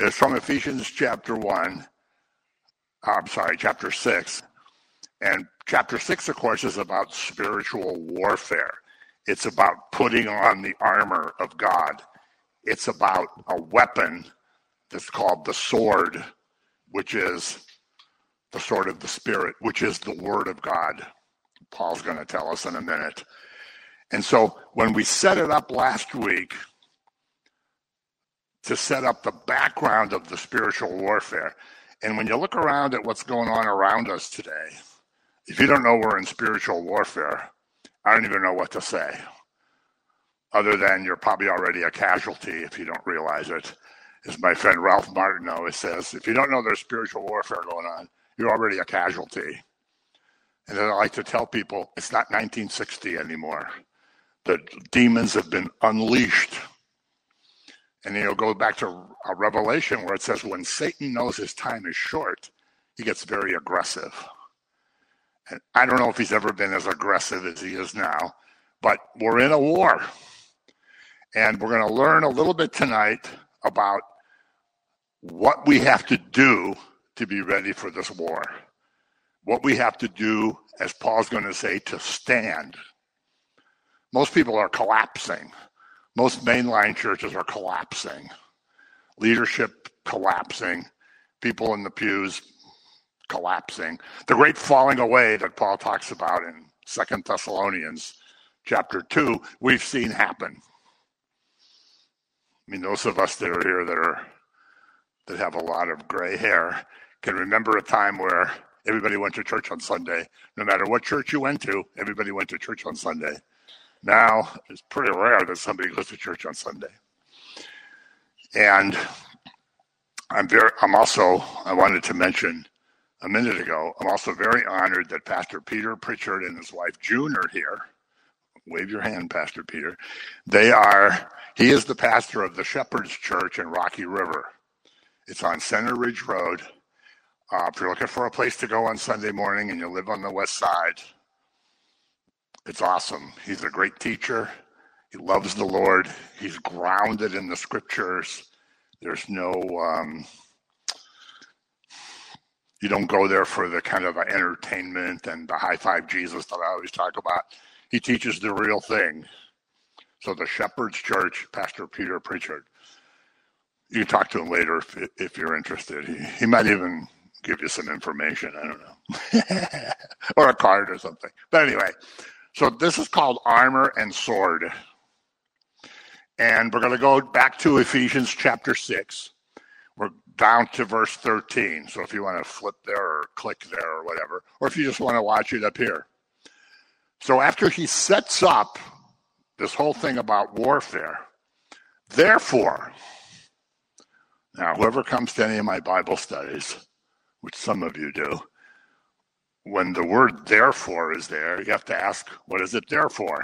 is from Ephesians chapter 1. Uh, I'm sorry, chapter 6. And chapter 6, of course, is about spiritual warfare. It's about putting on the armor of God. It's about a weapon that's called the sword, which is the sword of the Spirit, which is the Word of God. Paul's going to tell us in a minute. And so when we set it up last week to set up the background of the spiritual warfare, and when you look around at what's going on around us today, if you don't know we're in spiritual warfare, I don't even know what to say, other than you're probably already a casualty if you don't realize it. As my friend Ralph Martin always says, if you don't know there's spiritual warfare going on, you're already a casualty. And then I like to tell people it's not 1960 anymore. The demons have been unleashed. And then you'll go back to a revelation where it says when Satan knows his time is short, he gets very aggressive. And I don't know if he's ever been as aggressive as he is now, but we're in a war. And we're going to learn a little bit tonight about what we have to do to be ready for this war. What we have to do, as Paul's going to say, to stand. Most people are collapsing. Most mainline churches are collapsing. Leadership collapsing. People in the pews collapsing. The great falling away that Paul talks about in Second Thessalonians chapter 2, we've seen happen. I mean, those of us that are here that are that have a lot of gray hair can remember a time where everybody went to church on Sunday. No matter what church you went to, everybody went to church on Sunday. Now it's pretty rare that somebody goes to church on Sunday. And I'm very I'm also I wanted to mention a minute ago, I'm also very honored that Pastor Peter Pritchard and his wife June are here. Wave your hand, Pastor Peter. They are he is the pastor of the Shepherd's Church in Rocky River. It's on Center Ridge Road. Uh, if you're looking for a place to go on Sunday morning and you live on the west side, it's awesome. He's a great teacher. He loves the Lord. He's grounded in the scriptures. There's no, um, you don't go there for the kind of entertainment and the high five Jesus that I always talk about. He teaches the real thing. So the Shepherd's Church, Pastor Peter Pritchard. You can talk to him later if, if you're interested. He, he might even give you some information. I don't know, or a card or something. But anyway, so this is called armor and sword, and we're going to go back to Ephesians chapter six. We're down to verse thirteen. So if you want to flip there or click there or whatever, or if you just want to watch it up here. So after he sets up this whole thing about warfare, therefore. Now, whoever comes to any of my Bible studies, which some of you do, when the word therefore is there, you have to ask, what is it there for?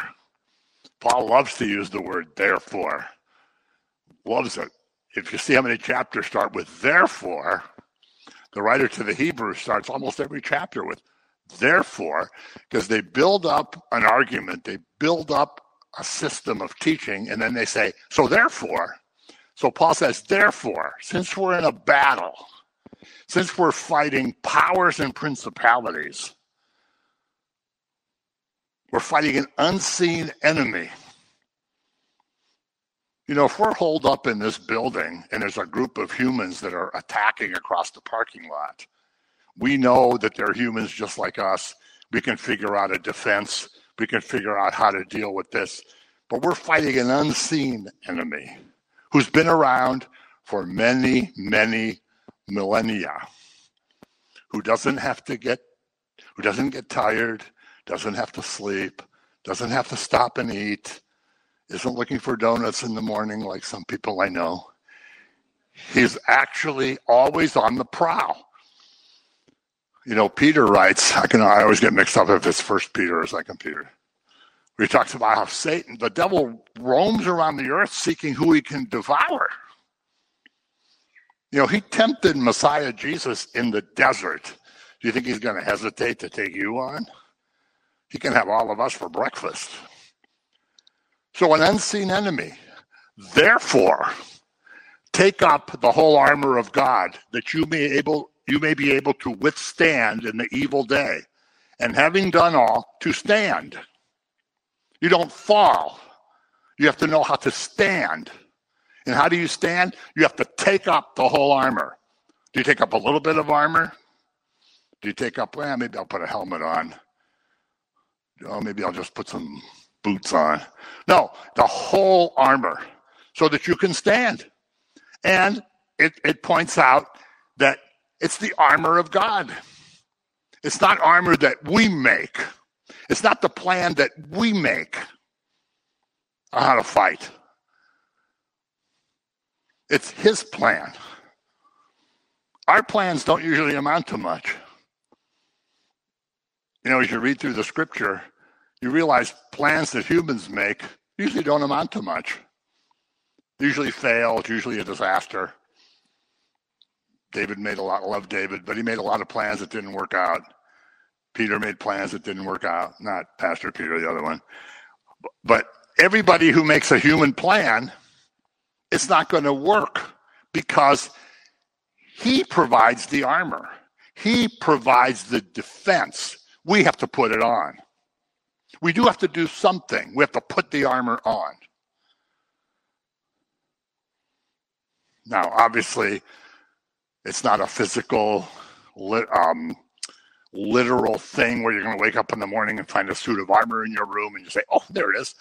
Paul loves to use the word therefore. Loves it. If you see how many chapters start with therefore, the writer to the Hebrews starts almost every chapter with therefore, because they build up an argument, they build up a system of teaching, and then they say, so therefore. So Paul says, therefore, since we're in a battle, since we're fighting powers and principalities, we're fighting an unseen enemy. You know, if we're holed up in this building and there's a group of humans that are attacking across the parking lot, we know that they're humans just like us. We can figure out a defense. We can figure out how to deal with this. But we're fighting an unseen enemy who's been around for many, many millennia, who doesn't have to get, who doesn't get tired, doesn't have to sleep, doesn't have to stop and eat, isn't looking for donuts in the morning like some people I know. He's actually always on the prowl. You know, Peter writes, I can I always get mixed up if it's first Peter or second Peter. He talks about how Satan, the devil roams around the earth seeking who he can devour. You know, he tempted Messiah Jesus in the desert. Do you think he's going to hesitate to take you on? He can have all of us for breakfast. So, an unseen enemy. Therefore, Take up the whole armor of God that you may able you may be able to withstand in the evil day, and having done all, to stand. You don't fall. You have to know how to stand. And how do you stand? You have to take up the whole armor. Do you take up a little bit of armor? Do you take up, well, maybe I'll put a helmet on. Oh, maybe I'll just put some boots on. No, the whole armor so that you can stand. And it, it points out that it's the armor of God. It's not armor that we make. It's not the plan that we make on how to fight. It's his plan. Our plans don't usually amount to much. You know, as you read through the scripture, you realize plans that humans make usually don't amount to much. Usually fail, it's usually a disaster. David made a lot, love David, but he made a lot of plans that didn't work out. Peter made plans that didn't work out, not Pastor Peter, the other one. But everybody who makes a human plan, it's not going to work because he provides the armor. He provides the defense. We have to put it on. We do have to do something. We have to put the armor on. Now, obviously, it's not a physical, um, literal thing where you're going to wake up in the morning and find a suit of armor in your room and you say, oh, there it is.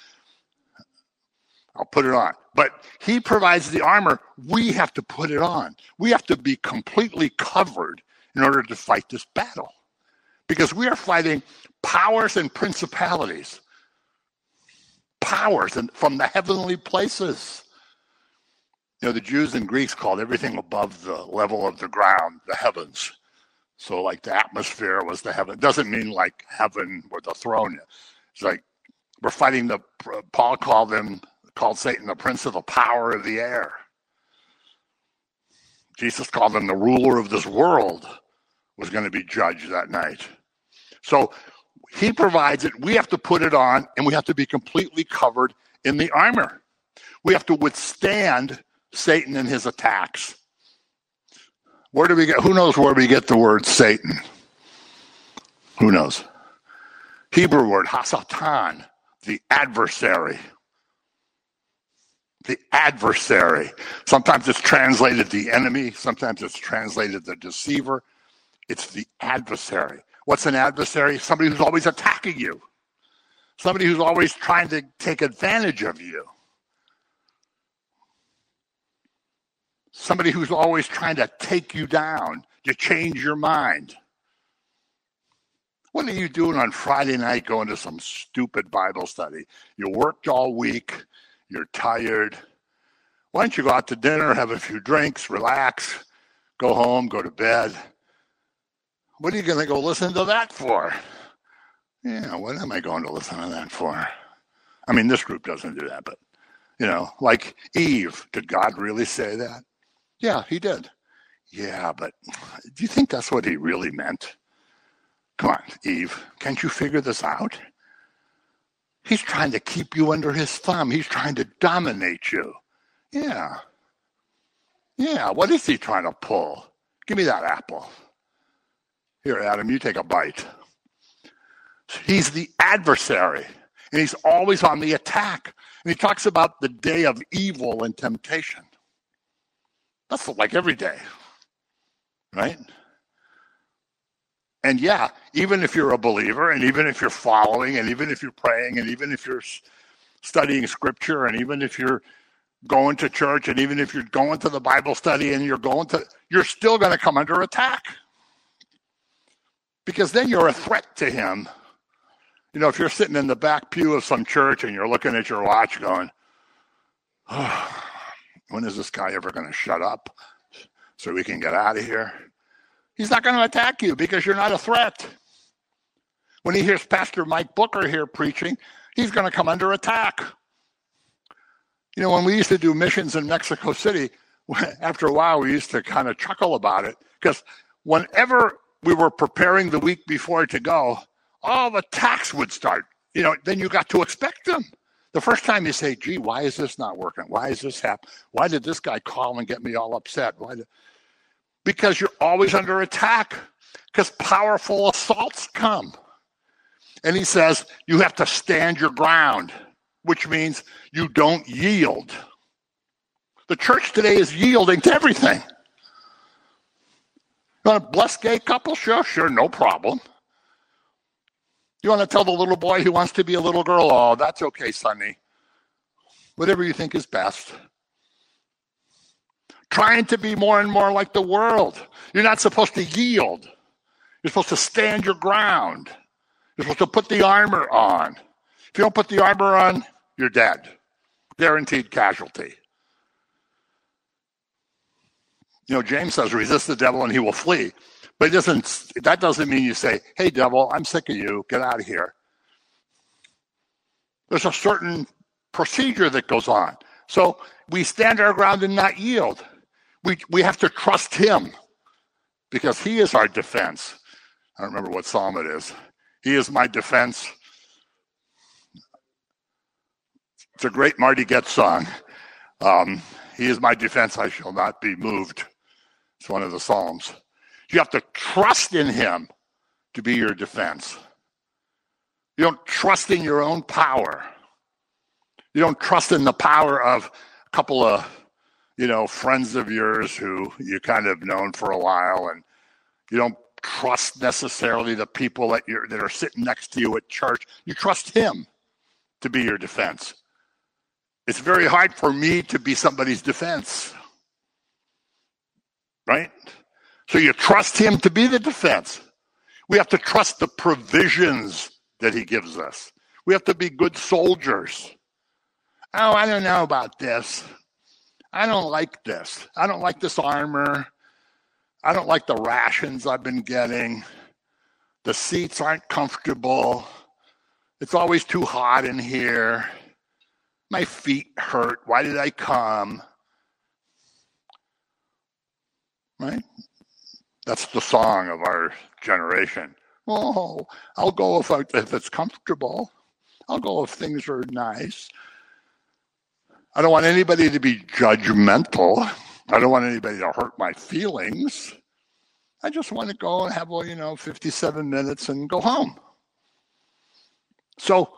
I'll put it on. But he provides the armor. We have to put it on. We have to be completely covered in order to fight this battle because we are fighting powers and principalities, powers and from the heavenly places. You know, the Jews and Greeks called everything above the level of the ground the heavens. So, like the atmosphere was the heaven. It doesn't mean like heaven or the throne. It's like we're fighting the. Paul called them called Satan the prince of the power of the air. Jesus called him the ruler of this world was going to be judged that night. So he provides it. We have to put it on and we have to be completely covered in the armor. We have to withstand Satan and his attacks. Where do we get, who knows where we get the word Satan? Who knows? Hebrew word, hasatan, the adversary. The adversary. Sometimes it's translated the enemy, sometimes it's translated the deceiver. It's the adversary. What's an adversary? Somebody who's always attacking you, somebody who's always trying to take advantage of you, somebody who's always trying to take you down, to change your mind. What are you doing on Friday night going to some stupid Bible study? You worked all week, you're tired. Why don't you go out to dinner, have a few drinks, relax, go home, go to bed? What are you going to go listen to that for? Yeah, what am I going to listen to that for? I mean, this group doesn't do that, but, you know, like Eve, did God really say that? Yeah, he did. Yeah, but do you think that's what he really meant? Come on, Eve, can't you figure this out? He's trying to keep you under his thumb. He's trying to dominate you. Yeah. Yeah, what is he trying to pull? Give me that apple. Here, Adam, you take a bite. He's the adversary, and he's always on the attack. And he talks about the day of evil and temptation. That's like every day, right? And yeah, even if you're a believer, and even if you're following, and even if you're praying, and even if you're studying scripture, and even if you're going to church, and even if you're going to the Bible study, and you're going to, you're still going to come under attack because then you're a threat to him. You know, if you're sitting in the back pew of some church and you're looking at your watch going, oh, when is this guy ever going to shut up so we can get out of here? He's not going to attack you because you're not a threat. When he hears Pastor Mike Booker here preaching, he's going to come under attack. You know, when we used to do missions in Mexico City, after a while, we used to kind of chuckle about it because whenever we were preparing the week before to go, all the attacks would start. You know, then you got to expect them. The first time you say, gee, why is this not working? Why is this happening? Why did this guy call and get me all upset? Why did... Because you're always under attack, because powerful assaults come. And he says, you have to stand your ground, which means you don't yield. The church today is yielding to everything. You want to bless gay couple? Sure, sure, no problem. You want to tell the little boy who wants to be a little girl, oh, that's okay, Sonny. Whatever you think is best. Trying to be more and more like the world. You're not supposed to yield. You're supposed to stand your ground. You're supposed to put the armor on. If you don't put the armor on, you're dead. Guaranteed casualty. You know, James says, resist the devil and he will flee. But doesn't that doesn't mean you say, hey devil, I'm sick of you, get out of here. There's a certain procedure that goes on. So we stand our ground and not yield. We we have to trust him because he is our defense. I don't remember what psalm it is. He is my defense. It's a great Marty Goetz song. Um, he is my defense, I shall not be moved. It's one of the Psalms. You have to trust in him to be your defense. You don't trust in your own power. You don't trust in the power of a couple of, you know, friends of yours who you kind of known for a while, and you don't trust necessarily the people that you're that are sitting next to you at church. You trust him to be your defense. It's very hard for me to be somebody's defense. Right? So you trust him to be the defense. We have to trust the provisions that he gives us. We have to be good soldiers. Oh, I don't know about this. I don't like this. I don't like this armor. I don't like the rations I've been getting. The seats aren't comfortable. It's always too hot in here. My feet hurt. Why did I come? Right? That's the song of our generation. Oh, I'll go if, I, if it's comfortable. I'll go if things are nice. I don't want anybody to be judgmental. I don't want anybody to hurt my feelings. I just want to go and have, well, you know, 57 minutes and go home. So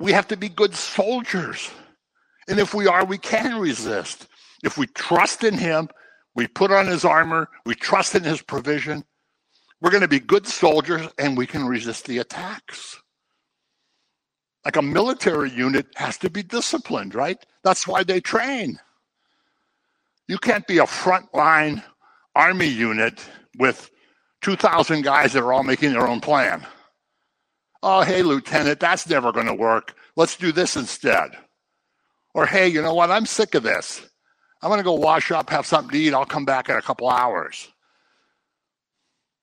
we have to be good soldiers. And if we are, we can resist. If we trust in Him, we put on his armor, we trust in his provision. We're going to be good soldiers and we can resist the attacks. Like a military unit has to be disciplined, right? That's why they train. You can't be a frontline army unit with 2,000 guys that are all making their own plan. Oh, hey, Lieutenant, that's never going to work. Let's do this instead. Or, hey, you know what? I'm sick of this. I'm going to go wash up, have something to eat. I'll come back in a couple hours.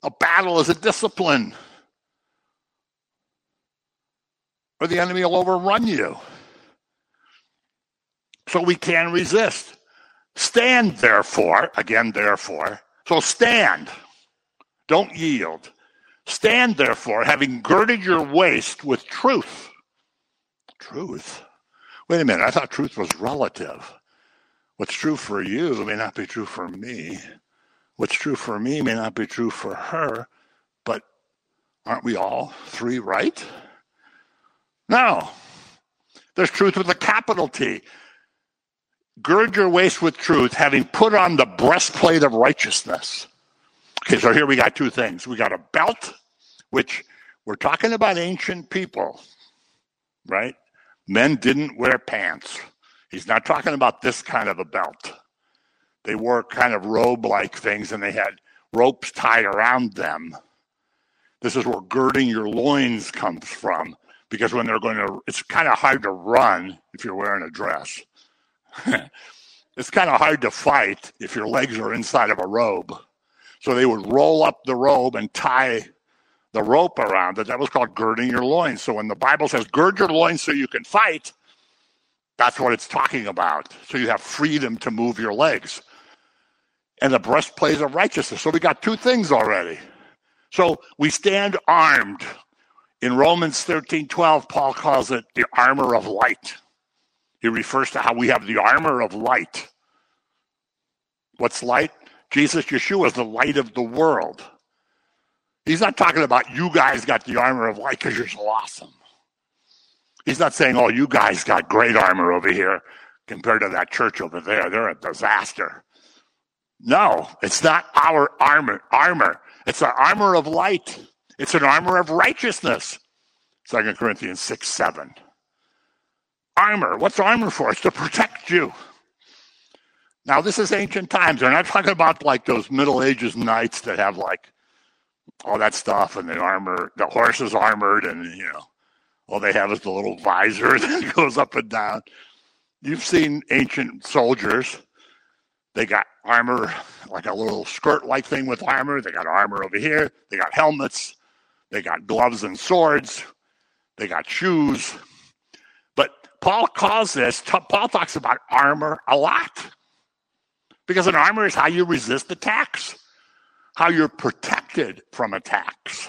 A battle is a discipline, or the enemy will overrun you. So we can resist. Stand, therefore, again, therefore. So stand, don't yield. Stand, therefore, having girded your waist with truth. Truth? Wait a minute, I thought truth was relative. What's true for you may not be true for me. What's true for me may not be true for her, but aren't we all three right? No. There's truth with a capital T. Gird your waist with truth, having put on the breastplate of righteousness. Okay, so here we got two things. We got a belt, which we're talking about ancient people, right? Men didn't wear pants. He's not talking about this kind of a belt. They wore kind of robe like things and they had ropes tied around them. This is where girding your loins comes from because when they're going to, it's kind of hard to run if you're wearing a dress. it's kind of hard to fight if your legs are inside of a robe. So they would roll up the robe and tie the rope around it. That was called girding your loins. So when the Bible says gird your loins so you can fight, that's what it's talking about. So you have freedom to move your legs. And the breastplate of righteousness. So we got two things already. So we stand armed. In Romans 13 12, Paul calls it the armor of light. He refers to how we have the armor of light. What's light? Jesus Yeshua is the light of the world. He's not talking about you guys got the armor of light because you're so awesome. He's not saying, oh, you guys got great armor over here compared to that church over there. They're a disaster. No, it's not our armor. Armor. It's an armor of light. It's an armor of righteousness. Second Corinthians 6 7. Armor. What's armor for? It's to protect you. Now, this is ancient times. We're not talking about like those Middle Ages knights that have like all that stuff and the armor, the horse is armored, and you know, all they have is the little visor that goes up and down. You've seen ancient soldiers. They got armor, like a little skirt like thing with armor. They got armor over here. They got helmets. They got gloves and swords. They got shoes. But Paul calls this, Paul talks about armor a lot. Because an armor is how you resist attacks, how you're protected from attacks.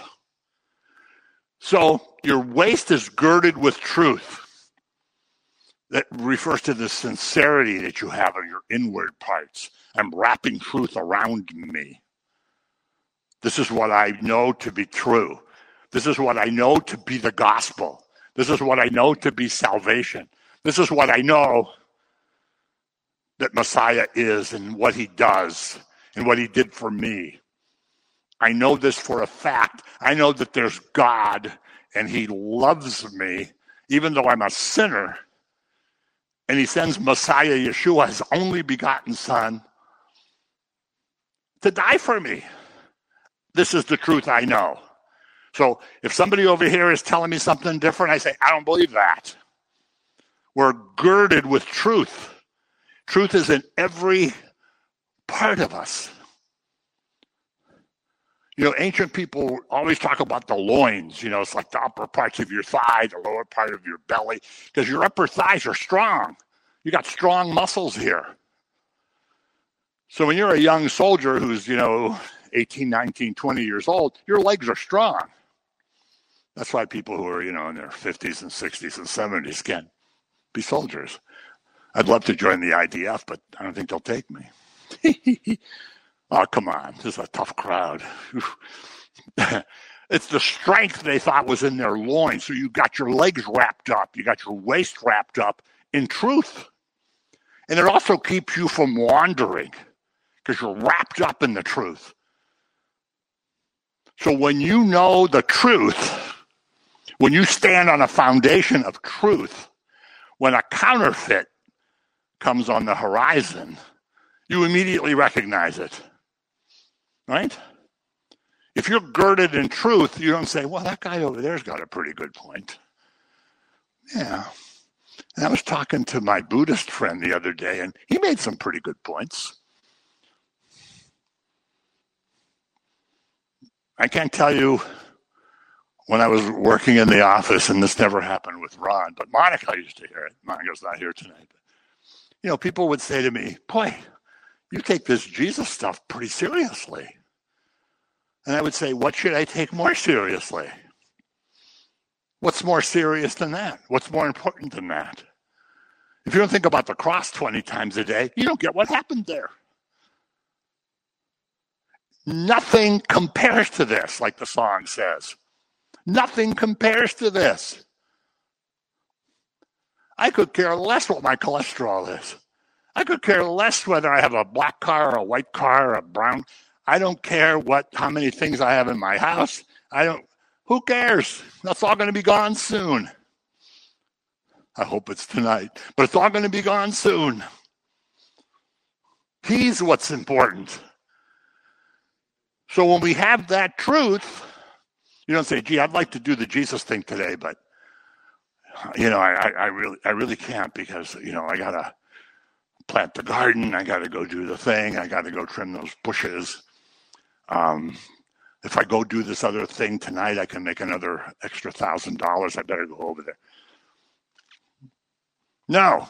So your waist is girded with truth. That refers to the sincerity that you have in your inward parts. I'm wrapping truth around me. This is what I know to be true. This is what I know to be the gospel. This is what I know to be salvation. This is what I know that Messiah is and what he does and what he did for me. I know this for a fact. I know that there's God and he loves me, even though I'm a sinner. And he sends Messiah Yeshua, his only begotten son, to die for me. This is the truth I know. So if somebody over here is telling me something different, I say, I don't believe that. We're girded with truth. Truth is in every part of us. You know, ancient people always talk about the loins. You know, it's like the upper parts of your thigh, the lower part of your belly, because your upper thighs are strong. You got strong muscles here. So when you're a young soldier who's, you know, 18, 19, 20 years old, your legs are strong. That's why people who are, you know, in their 50s and 60s and 70s can be soldiers. I'd love to join the IDF, but I don't think they'll take me. oh, come on. This is a tough crowd. it's the strength they thought was in their loins. So you got your legs wrapped up, you got your waist wrapped up in truth. And it also keeps you from wandering because you're wrapped up in the truth. So when you know the truth, when you stand on a foundation of truth, when a counterfeit comes on the horizon, you immediately recognize it. Right? If you're girded in truth, you don't say, well, that guy over there's got a pretty good point. Yeah. And I was talking to my Buddhist friend the other day, and he made some pretty good points. I can't tell you when I was working in the office, and this never happened with Ron, but Monica used to hear it. Monica's not here tonight. But you know, people would say to me, Boy, you take this Jesus stuff pretty seriously. And I would say, What should I take more seriously? What's more serious than that? What's more important than that? If you don't think about the cross 20 times a day, you don't get what happened there. Nothing compares to this, like the song says. Nothing compares to this. I could care less what my cholesterol is. I could care less whether I have a black car or a white car or a brown. I don't care what how many things I have in my house. I don't who cares? That's all going to be gone soon. I hope it's tonight, but it's all going to be gone soon. He's what's important. So when we have that truth, you don't say, gee, I'd like to do the Jesus thing today, but you know, I, I really, I really can't because you know I gotta plant the garden. I gotta go do the thing. I gotta go trim those bushes. Um, if I go do this other thing tonight, I can make another extra thousand dollars. I better go over there. No,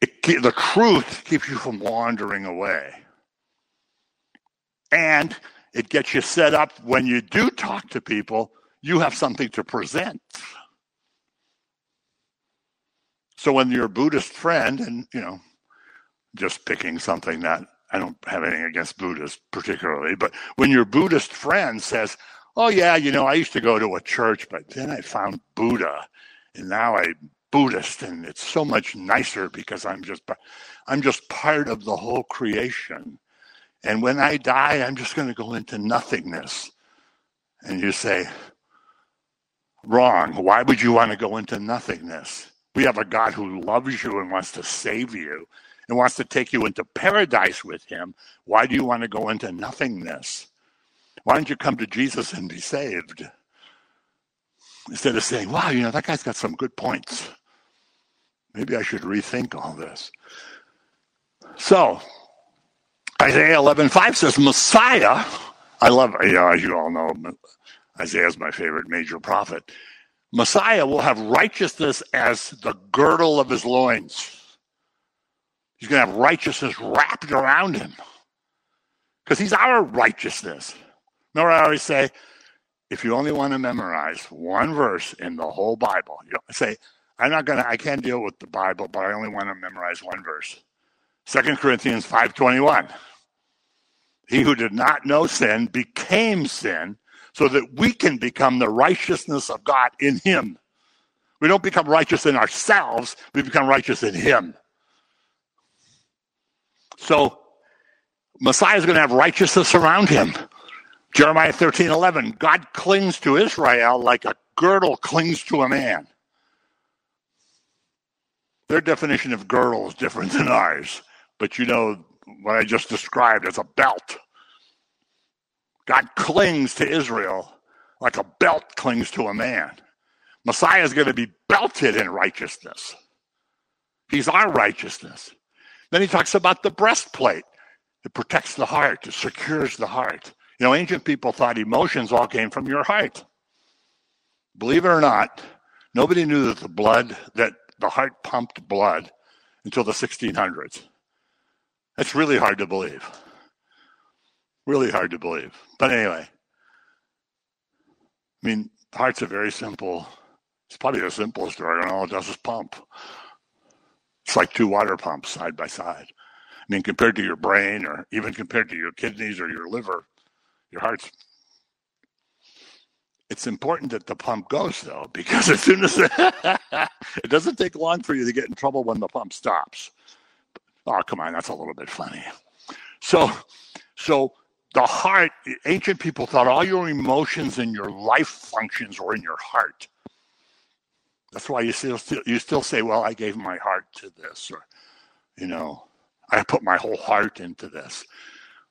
it, the truth keeps you from wandering away, and it gets you set up when you do talk to people. You have something to present. So when your Buddhist friend, and you know, just picking something that I don't have anything against Buddhists particularly, but when your Buddhist friend says, "Oh yeah, you know, I used to go to a church, but then I found Buddha, and now I'm Buddhist, and it's so much nicer because I'm just I'm just part of the whole creation, and when I die, I'm just going to go into nothingness." And you say, "Wrong. Why would you want to go into nothingness?" We have a God who loves you and wants to save you and wants to take you into paradise with him. Why do you want to go into nothingness? Why don't you come to Jesus and be saved? Instead of saying, wow, you know, that guy's got some good points. Maybe I should rethink all this. So, Isaiah 11:5 says, Messiah, I love, you you all know, Isaiah is my favorite major prophet. Messiah will have righteousness as the girdle of his loins. He's going to have righteousness wrapped around him because he's our righteousness. Remember, I always say, if you only want to memorize one verse in the whole Bible, you say, I'm not going to, I can't deal with the Bible, but I only want to memorize one verse. Second Corinthians 5.21. He who did not know sin became sin so that we can become the righteousness of God in Him. We don't become righteous in ourselves, we become righteous in Him. So, Messiah is going to have righteousness around him. Jeremiah 13 11. God clings to Israel like a girdle clings to a man. Their definition of girdle is different than ours, but you know what I just described as a belt. God clings to Israel like a belt clings to a man. Messiah is going to be belted in righteousness. He's our righteousness. Then he talks about the breastplate. It protects the heart, it secures the heart. You know, ancient people thought emotions all came from your heart. Believe it or not, nobody knew that the blood, that the heart pumped blood until the 1600s. It's really hard to believe. Really hard to believe. But anyway, I mean, heart's a very simple, it's probably the simplest organ. All it does is pump. It's like two water pumps side by side. I mean, compared to your brain or even compared to your kidneys or your liver, your heart's. It's important that the pump goes though, because as soon as it doesn't take long for you to get in trouble when the pump stops. Oh, come on, that's a little bit funny. So, so the heart, ancient people thought all your emotions and your life functions were in your heart. That's why you still, you still say, "Well, I gave my heart to this," or, you know, I put my whole heart into this.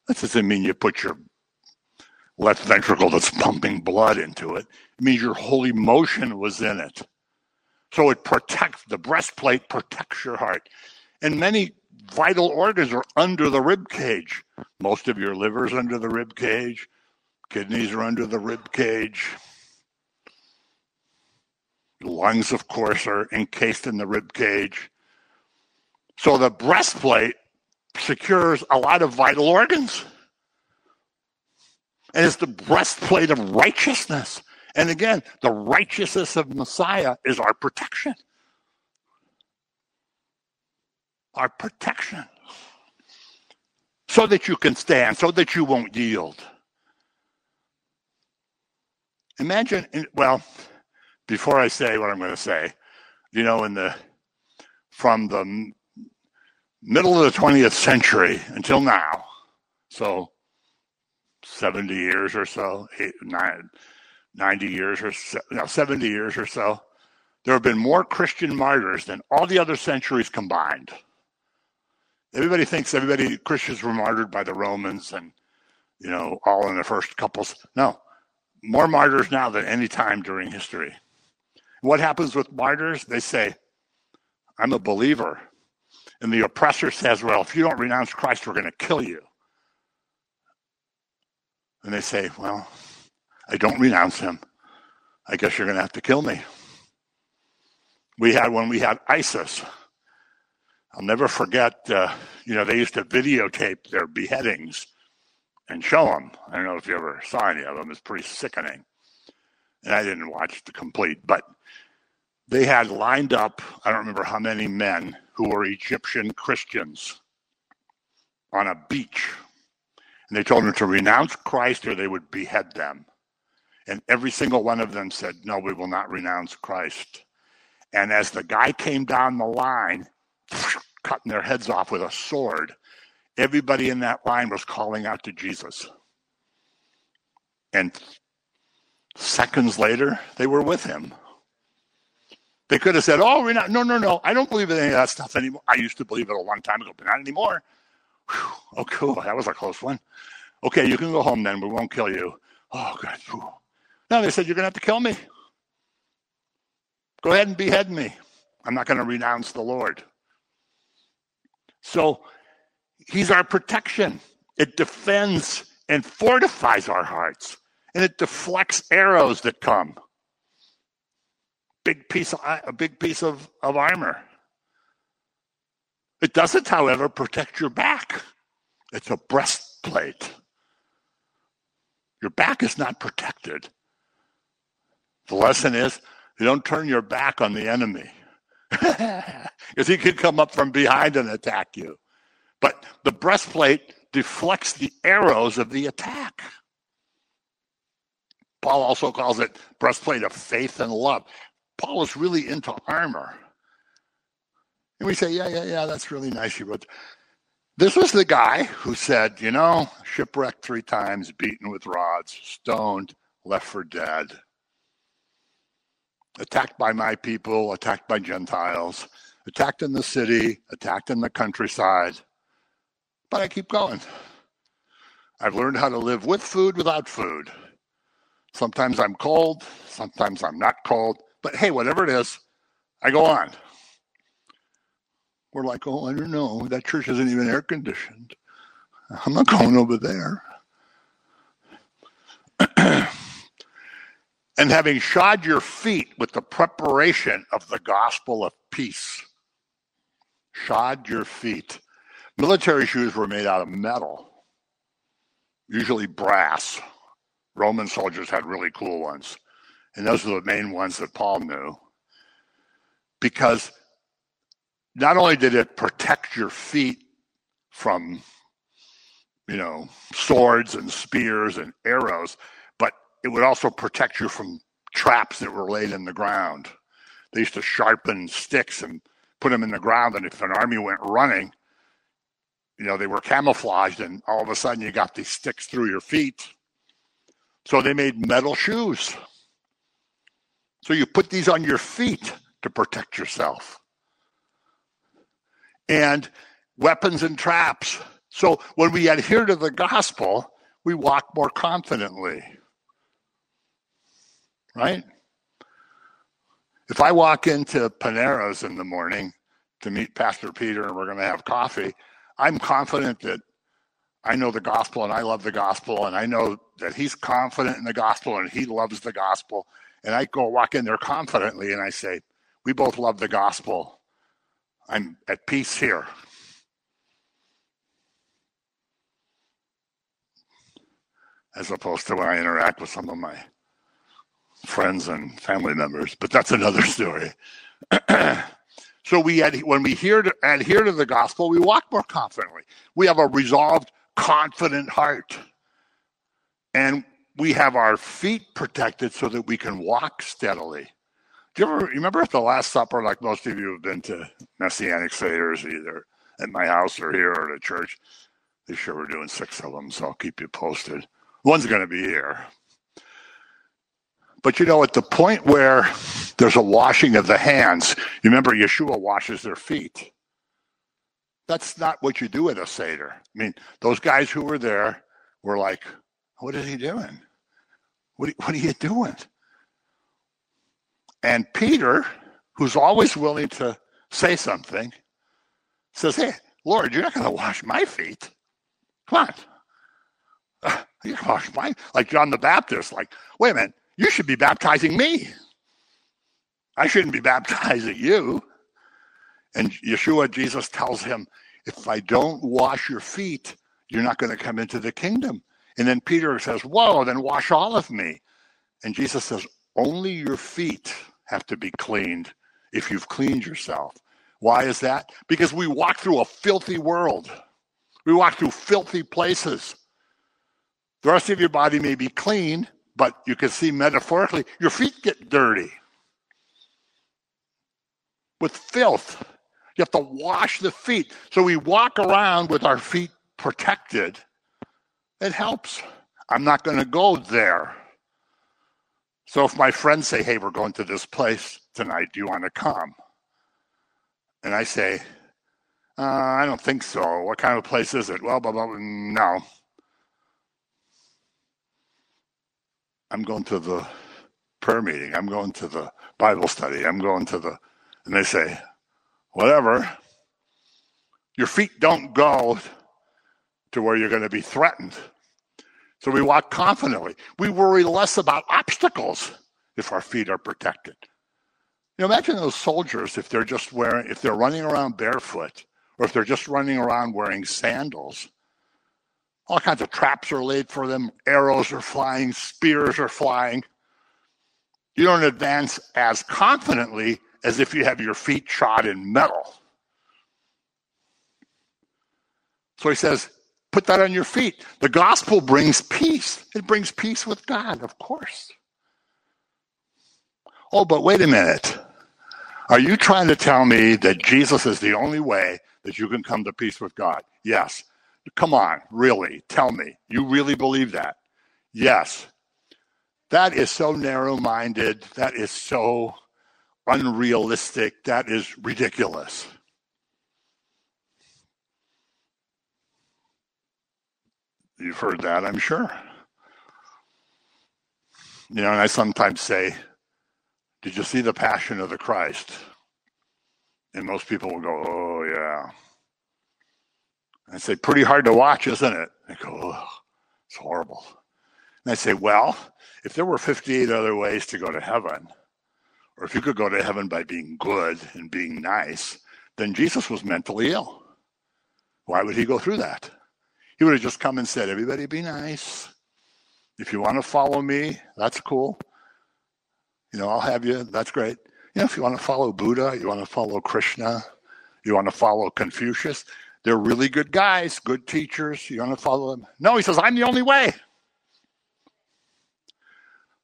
That doesn't mean you put your left ventricle that's pumping blood into it. It means your whole emotion was in it. So it protects the breastplate protects your heart. And many vital organs are under the rib cage. Most of your liver's under the rib cage, kidneys are under the rib cage. The lungs, of course, are encased in the rib cage. So the breastplate secures a lot of vital organs. And it's the breastplate of righteousness. And again, the righteousness of Messiah is our protection. Our protection. So that you can stand, so that you won't yield. Imagine, well, before I say what I'm going to say, you know, in the from the middle of the 20th century until now, so 70 years or so, eight, nine, 90 years or so, no, 70 years or so, there have been more Christian martyrs than all the other centuries combined. Everybody thinks everybody Christians were martyred by the Romans and you know all in the first couples. No, more martyrs now than any time during history. What happens with martyrs? They say, I'm a believer. And the oppressor says, Well, if you don't renounce Christ, we're going to kill you. And they say, Well, I don't renounce him. I guess you're going to have to kill me. We had when we had ISIS. I'll never forget, uh, you know, they used to videotape their beheadings and show them. I don't know if you ever saw any of them. It's pretty sickening. And I didn't watch the complete, but they had lined up, I don't remember how many men who were Egyptian Christians on a beach. And they told them to renounce Christ or they would behead them. And every single one of them said, No, we will not renounce Christ. And as the guy came down the line, cutting their heads off with a sword, everybody in that line was calling out to Jesus. And seconds later, they were with him. They could have said, "Oh, we're not." No, no, no. I don't believe in any of that stuff anymore. I used to believe it a long time ago, but not anymore. Whew. Oh, cool. That was a close one. Okay, you can go home then. We won't kill you. Oh, God. Whew. No, they said you're going to have to kill me. Go ahead and behead me. I'm not going to renounce the Lord. So He's our protection. It defends and fortifies our hearts, and it deflects arrows that come big piece of, a big piece of, of armor. It doesn't, however, protect your back. It's a breastplate. Your back is not protected. The lesson is you don't turn your back on the enemy because he could come up from behind and attack you. But the breastplate deflects the arrows of the attack. Paul also calls it breastplate of faith and love. Paul is really into armor. And we say, yeah, yeah, yeah, that's really nice. He wrote. This was the guy who said, you know, shipwrecked three times, beaten with rods, stoned, left for dead, attacked by my people, attacked by Gentiles, attacked in the city, attacked in the countryside. But I keep going. I've learned how to live with food without food. Sometimes I'm cold, sometimes I'm not cold. But hey, whatever it is, I go on. We're like, oh, I don't know. That church isn't even air conditioned. I'm not going over there. and having shod your feet with the preparation of the gospel of peace. Shod your feet. Military shoes were made out of metal, usually brass. Roman soldiers had really cool ones. And those were the main ones that Paul knew. Because not only did it protect your feet from, you know, swords and spears and arrows, but it would also protect you from traps that were laid in the ground. They used to sharpen sticks and put them in the ground, and if an army went running, you know, they were camouflaged, and all of a sudden you got these sticks through your feet. So they made metal shoes. So you put these on your feet to protect yourself. And weapons and traps. So when we adhere to the gospel, we walk more confidently. Right? If I walk into Panera's in the morning to meet Pastor Peter and we're going to have coffee, I'm confident that I know the gospel and I love the gospel and I know that he's confident in the gospel and he loves the gospel and I go walk in there confidently and I say, We both love the gospel. I'm at peace here. As opposed to when I interact with some of my friends and family members, but that's another story. so we ad- when we hear to, adhere to the gospel, we walk more confidently. We have a resolved, confident heart, and we have our feet protected so that we can walk steadily. Do you ever remember at the Last Supper, like most of you have been to Messianic Seder's either at my house or here or at a church? This year we're doing six of them, so I'll keep you posted. One's going to be here. But you know, at the point where there's a washing of the hands, you remember Yeshua washes their feet. That's not what you do at a Seder. I mean, those guys who were there were like, what is he doing? What, what are you doing? And Peter, who's always willing to say something, says, Hey, Lord, you're not going to wash my feet. Come on. Uh, you wash my like John the Baptist, like, wait a minute, you should be baptizing me. I shouldn't be baptizing you. And Yeshua, Jesus tells him, if I don't wash your feet, you're not going to come into the kingdom. And then Peter says, Whoa, then wash all of me. And Jesus says, Only your feet have to be cleaned. if you've cleaned yourself. Why is that? Because we walk through a filthy world. We walk through filthy places. The rest of your body may be clean, but you can see metaphorically, your feet get dirty with filth. You have to wash the feet. So we walk around with our feet protected. It helps. I'm not going to go there. So if my friends say, hey, we're going to this place tonight, do you want to come? And I say, uh, I don't think so. What kind of place is it? Well, blah, blah, blah. no. I'm going to the prayer meeting. I'm going to the Bible study. I'm going to the, and they say, whatever. Your feet don't go to where you're going to be threatened. So we walk confidently. We worry less about obstacles if our feet are protected. You know, imagine those soldiers if they're just wearing, if they're running around barefoot, or if they're just running around wearing sandals. All kinds of traps are laid for them, arrows are flying, spears are flying. You don't advance as confidently as if you have your feet shod in metal. So he says, put that on your feet. The gospel brings peace. It brings peace with God, of course. Oh, but wait a minute. Are you trying to tell me that Jesus is the only way that you can come to peace with God? Yes. Come on, really, tell me. You really believe that? Yes. That is so narrow minded. That is so unrealistic. That is ridiculous. You've heard that, I'm sure. You know, and I sometimes say, Did you see the Passion of the Christ? And most people will go, Oh, yeah. I say, Pretty hard to watch, isn't it? They go, Oh, it's horrible. And I say, Well, if there were 58 other ways to go to heaven, or if you could go to heaven by being good and being nice, then Jesus was mentally ill. Why would he go through that? He would have just come and said, Everybody be nice. If you want to follow me, that's cool. You know, I'll have you. That's great. You know, if you want to follow Buddha, you want to follow Krishna, you want to follow Confucius, they're really good guys, good teachers. You want to follow them? No, he says, I'm the only way.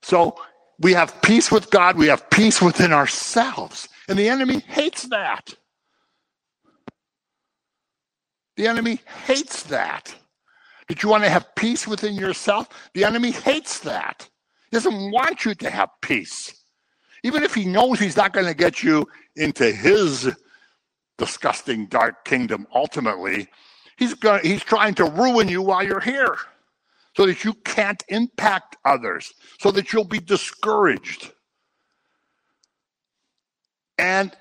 So we have peace with God, we have peace within ourselves. And the enemy hates that. The enemy hates that. Did you want to have peace within yourself? The enemy hates that. He doesn't want you to have peace. Even if he knows he's not going to get you into his disgusting dark kingdom ultimately, he's going he's trying to ruin you while you're here so that you can't impact others, so that you'll be discouraged. And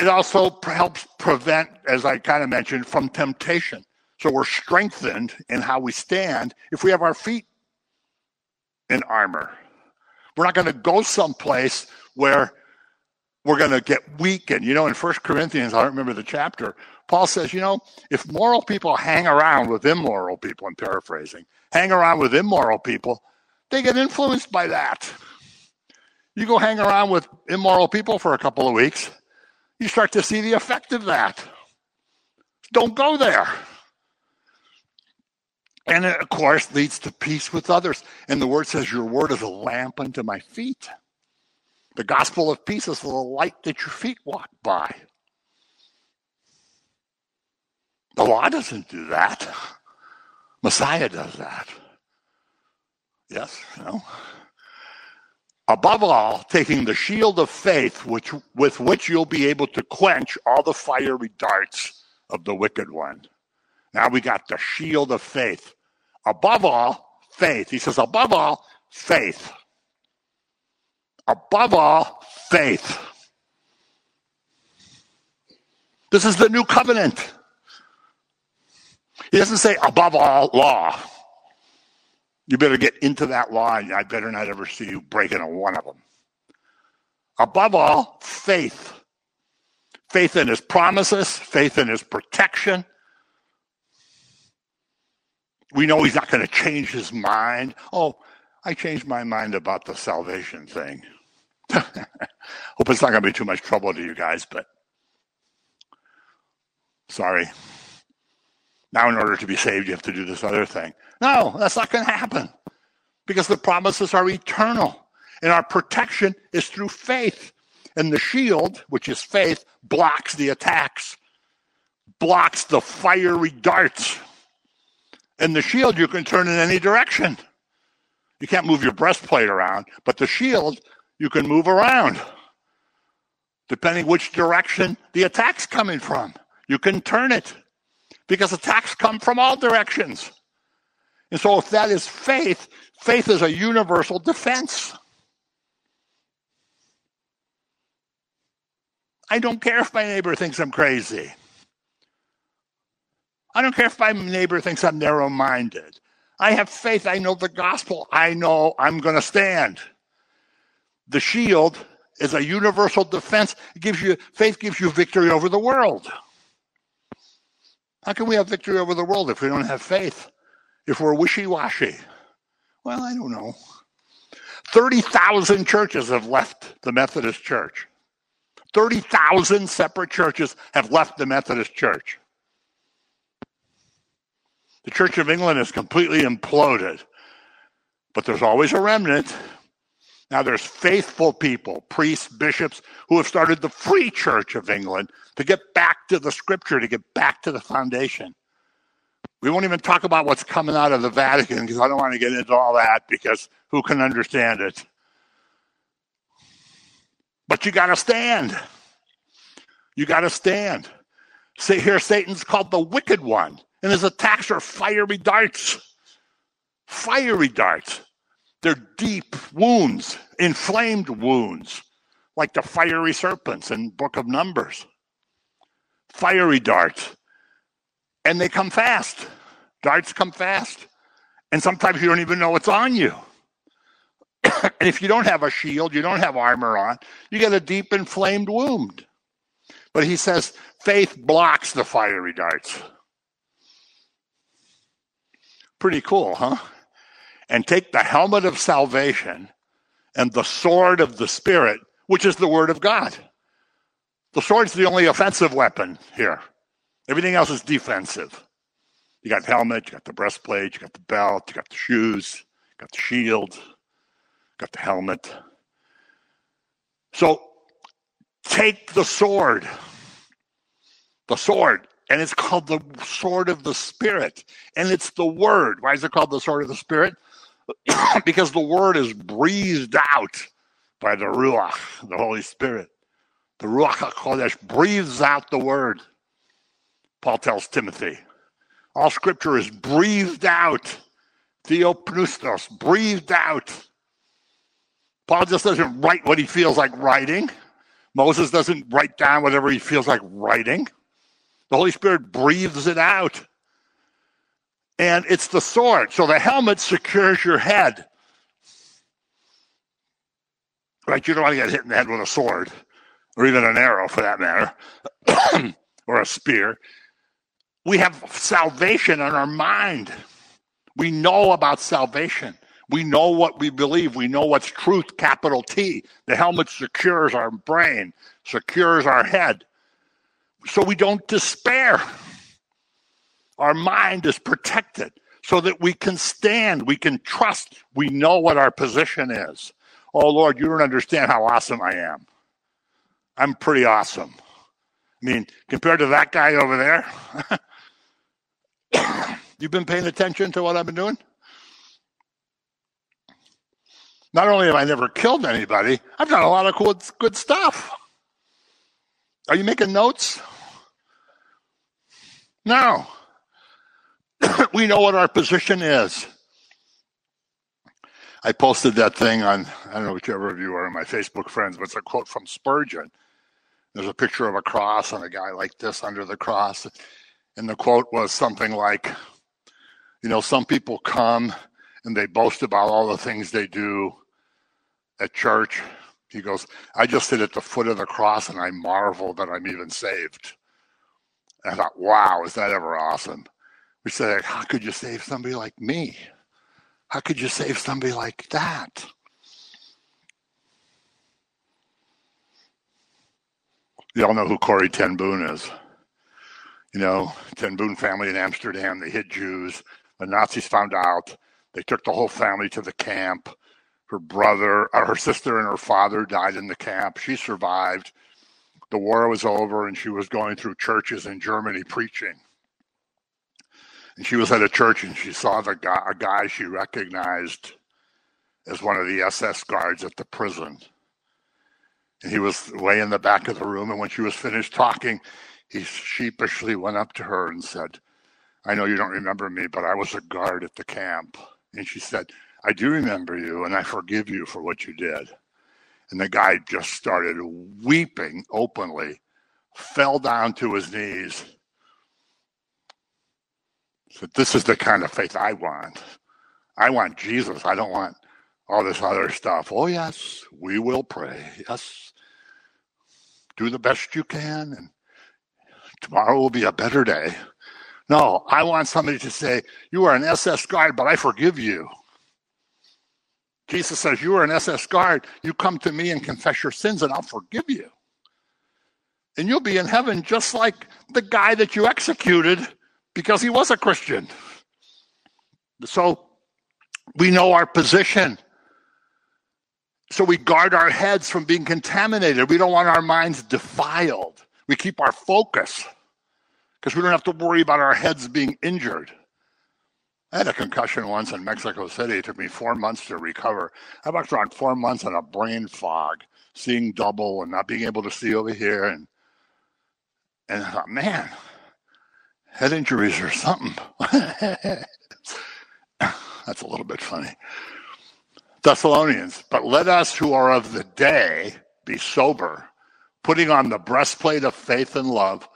it also helps prevent, as I kind of mentioned, from temptation. So we're strengthened in how we stand if we have our feet in armor. We're not going to go someplace where we're going to get weak. And, you know, in First Corinthians, I don't remember the chapter, Paul says, you know, if moral people hang around with immoral people, I'm paraphrasing, hang around with immoral people, they get influenced by that. You go hang around with immoral people for a couple of weeks, you start to see the effect of that. Don't go there. And it, of course, leads to peace with others. And the word says, Your word is a lamp unto my feet. The gospel of peace is the light that your feet walk by. The law doesn't do that. Messiah does that. Yes, no. Above all, taking the shield of faith, which, with which you'll be able to quench all the fiery darts of the wicked one. Now we got the shield of faith. Above all, faith. He says, above all, faith. Above all, faith. This is the new covenant. He doesn't say above all law. You better get into that law, and I better not ever see you breaking a one of them. Above all, faith. Faith in his promises, faith in his protection. We know he's not going to change his mind. Oh, I changed my mind about the salvation thing. Hope it's not going to be too much trouble to you guys, but sorry. Now, in order to be saved, you have to do this other thing. No, that's not going to happen because the promises are eternal and our protection is through faith. And the shield, which is faith, blocks the attacks, blocks the fiery darts. And the shield you can turn in any direction. You can't move your breastplate around, but the shield you can move around depending which direction the attack's coming from. You can turn it because attacks come from all directions. And so, if that is faith, faith is a universal defense. I don't care if my neighbor thinks I'm crazy. I don't care if my neighbor thinks I'm narrow minded. I have faith. I know the gospel. I know I'm going to stand. The shield is a universal defense. It gives you faith gives you victory over the world. How can we have victory over the world if we don't have faith? If we're wishy-washy? Well, I don't know. 30,000 churches have left the Methodist Church. 30,000 separate churches have left the Methodist Church. The Church of England is completely imploded, but there's always a remnant. Now, there's faithful people, priests, bishops, who have started the Free Church of England to get back to the scripture, to get back to the foundation. We won't even talk about what's coming out of the Vatican because I don't want to get into all that because who can understand it? But you got to stand. You got to stand. See, here Satan's called the wicked one, and his attacks are fiery darts. Fiery darts. They're deep wounds, inflamed wounds, like the fiery serpents in Book of Numbers. Fiery darts. And they come fast. Darts come fast. And sometimes you don't even know it's on you. and if you don't have a shield, you don't have armor on, you get a deep inflamed wound. But he says faith blocks the fiery darts. Pretty cool, huh? And take the helmet of salvation and the sword of the Spirit, which is the word of God. The sword's the only offensive weapon here. Everything else is defensive. You got helmet, you got the breastplate, you got the belt, you got the shoes, you got the shield, you got the helmet. So take the sword, the sword, and it's called the sword of the Spirit, and it's the word. Why is it called the sword of the Spirit? because the word is breathed out by the Ruach, the Holy Spirit. The Ruach HaKodesh breathes out the word. Paul tells Timothy, all scripture is breathed out. Theopneustos, breathed out. Paul just doesn't write what he feels like writing. Moses doesn't write down whatever he feels like writing. The Holy Spirit breathes it out. And it's the sword. So the helmet secures your head. Right? You don't want to get hit in the head with a sword, or even an arrow for that matter, or a spear. We have salvation in our mind. We know about salvation. We know what we believe. We know what's truth, capital T. The helmet secures our brain, secures our head. So we don't despair. Our mind is protected so that we can stand, we can trust, we know what our position is. Oh Lord, you don't understand how awesome I am. I'm pretty awesome. I mean, compared to that guy over there, you've been paying attention to what I've been doing? Not only have I never killed anybody, I've done a lot of cool, good stuff. Are you making notes? No. we know what our position is. I posted that thing on, I don't know whichever of you are my Facebook friends, but it's a quote from Spurgeon. There's a picture of a cross and a guy like this under the cross. And the quote was something like, you know, some people come and they boast about all the things they do at church. He goes, I just sit at the foot of the cross and I marvel that I'm even saved. I thought, wow, is that ever awesome? We say, how could you save somebody like me? How could you save somebody like that? You all know who Corrie ten Boom is. You know, ten Boom family in Amsterdam, they hid Jews. The Nazis found out. They took the whole family to the camp. Her brother, or her sister, and her father died in the camp. She survived. The war was over, and she was going through churches in Germany preaching. She was at a church, and she saw the guy, a guy she recognized as one of the SS guards at the prison. And he was way in the back of the room. And when she was finished talking, he sheepishly went up to her and said, I know you don't remember me, but I was a guard at the camp. And she said, I do remember you, and I forgive you for what you did. And the guy just started weeping openly, fell down to his knees. Said, This is the kind of faith I want. I want Jesus. I don't want all this other stuff. Oh, yes, we will pray. Yes. Do the best you can, and tomorrow will be a better day. No, I want somebody to say, You are an SS guard, but I forgive you. Jesus says, You are an SS guard. You come to me and confess your sins, and I'll forgive you. And you'll be in heaven just like the guy that you executed because he was a Christian. So we know our position. So we guard our heads from being contaminated. We don't want our minds defiled. We keep our focus because we don't have to worry about our heads being injured. I had a concussion once in Mexico City. It took me four months to recover. I worked around four months in a brain fog, seeing double and not being able to see over here. And and I thought, man, head injuries or something. That's a little bit funny. Thessalonians, but let us who are of the day be sober, putting on the breastplate of faith and love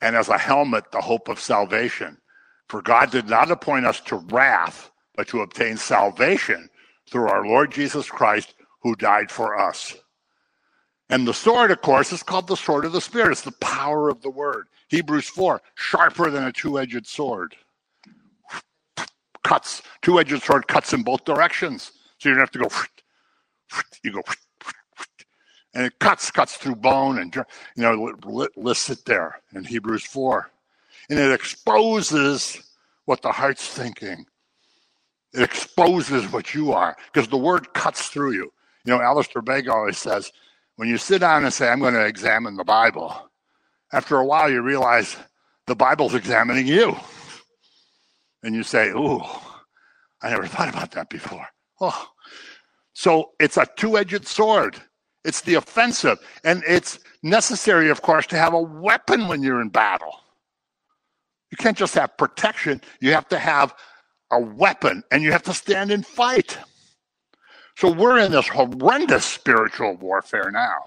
and as a helmet the hope of salvation. For God did not appoint us to wrath, but to obtain salvation through our Lord Jesus Christ, who died for us. And the sword, of course, is called the sword of the Spirit. It's the power of the word. Hebrews 4, sharper than a two edged sword. Cuts, two edged sword cuts in both directions. So you don't have to go, you go and it cuts cuts through bone and you know lists it there in hebrews 4 and it exposes what the heart's thinking it exposes what you are because the word cuts through you you know alistair begg always says when you sit down and say i'm going to examine the bible after a while you realize the bible's examining you and you say ooh i never thought about that before oh so it's a two-edged sword it's the offensive. And it's necessary, of course, to have a weapon when you're in battle. You can't just have protection, you have to have a weapon and you have to stand and fight. So we're in this horrendous spiritual warfare now.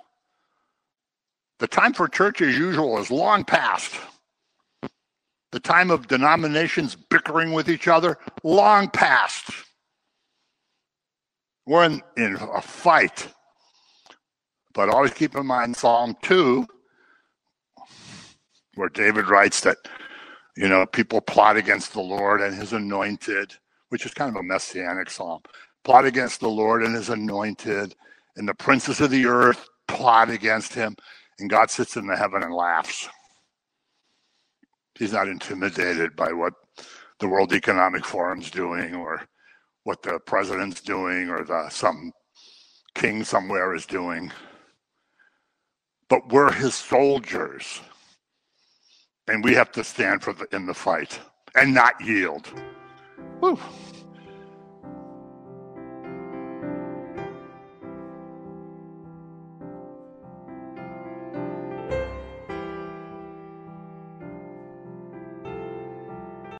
The time for church as usual is long past. The time of denominations bickering with each other, long past. We're in, in a fight but always keep in mind Psalm 2, where David writes that, you know, people plot against the Lord and his anointed, which is kind of a messianic psalm. Plot against the Lord and his anointed, and the princes of the earth plot against him, and God sits in the heaven and laughs. He's not intimidated by what the World Economic Forum's doing or what the president's doing or the some king somewhere is doing but we're his soldiers. And we have to stand for the, in the fight and not yield. Woo.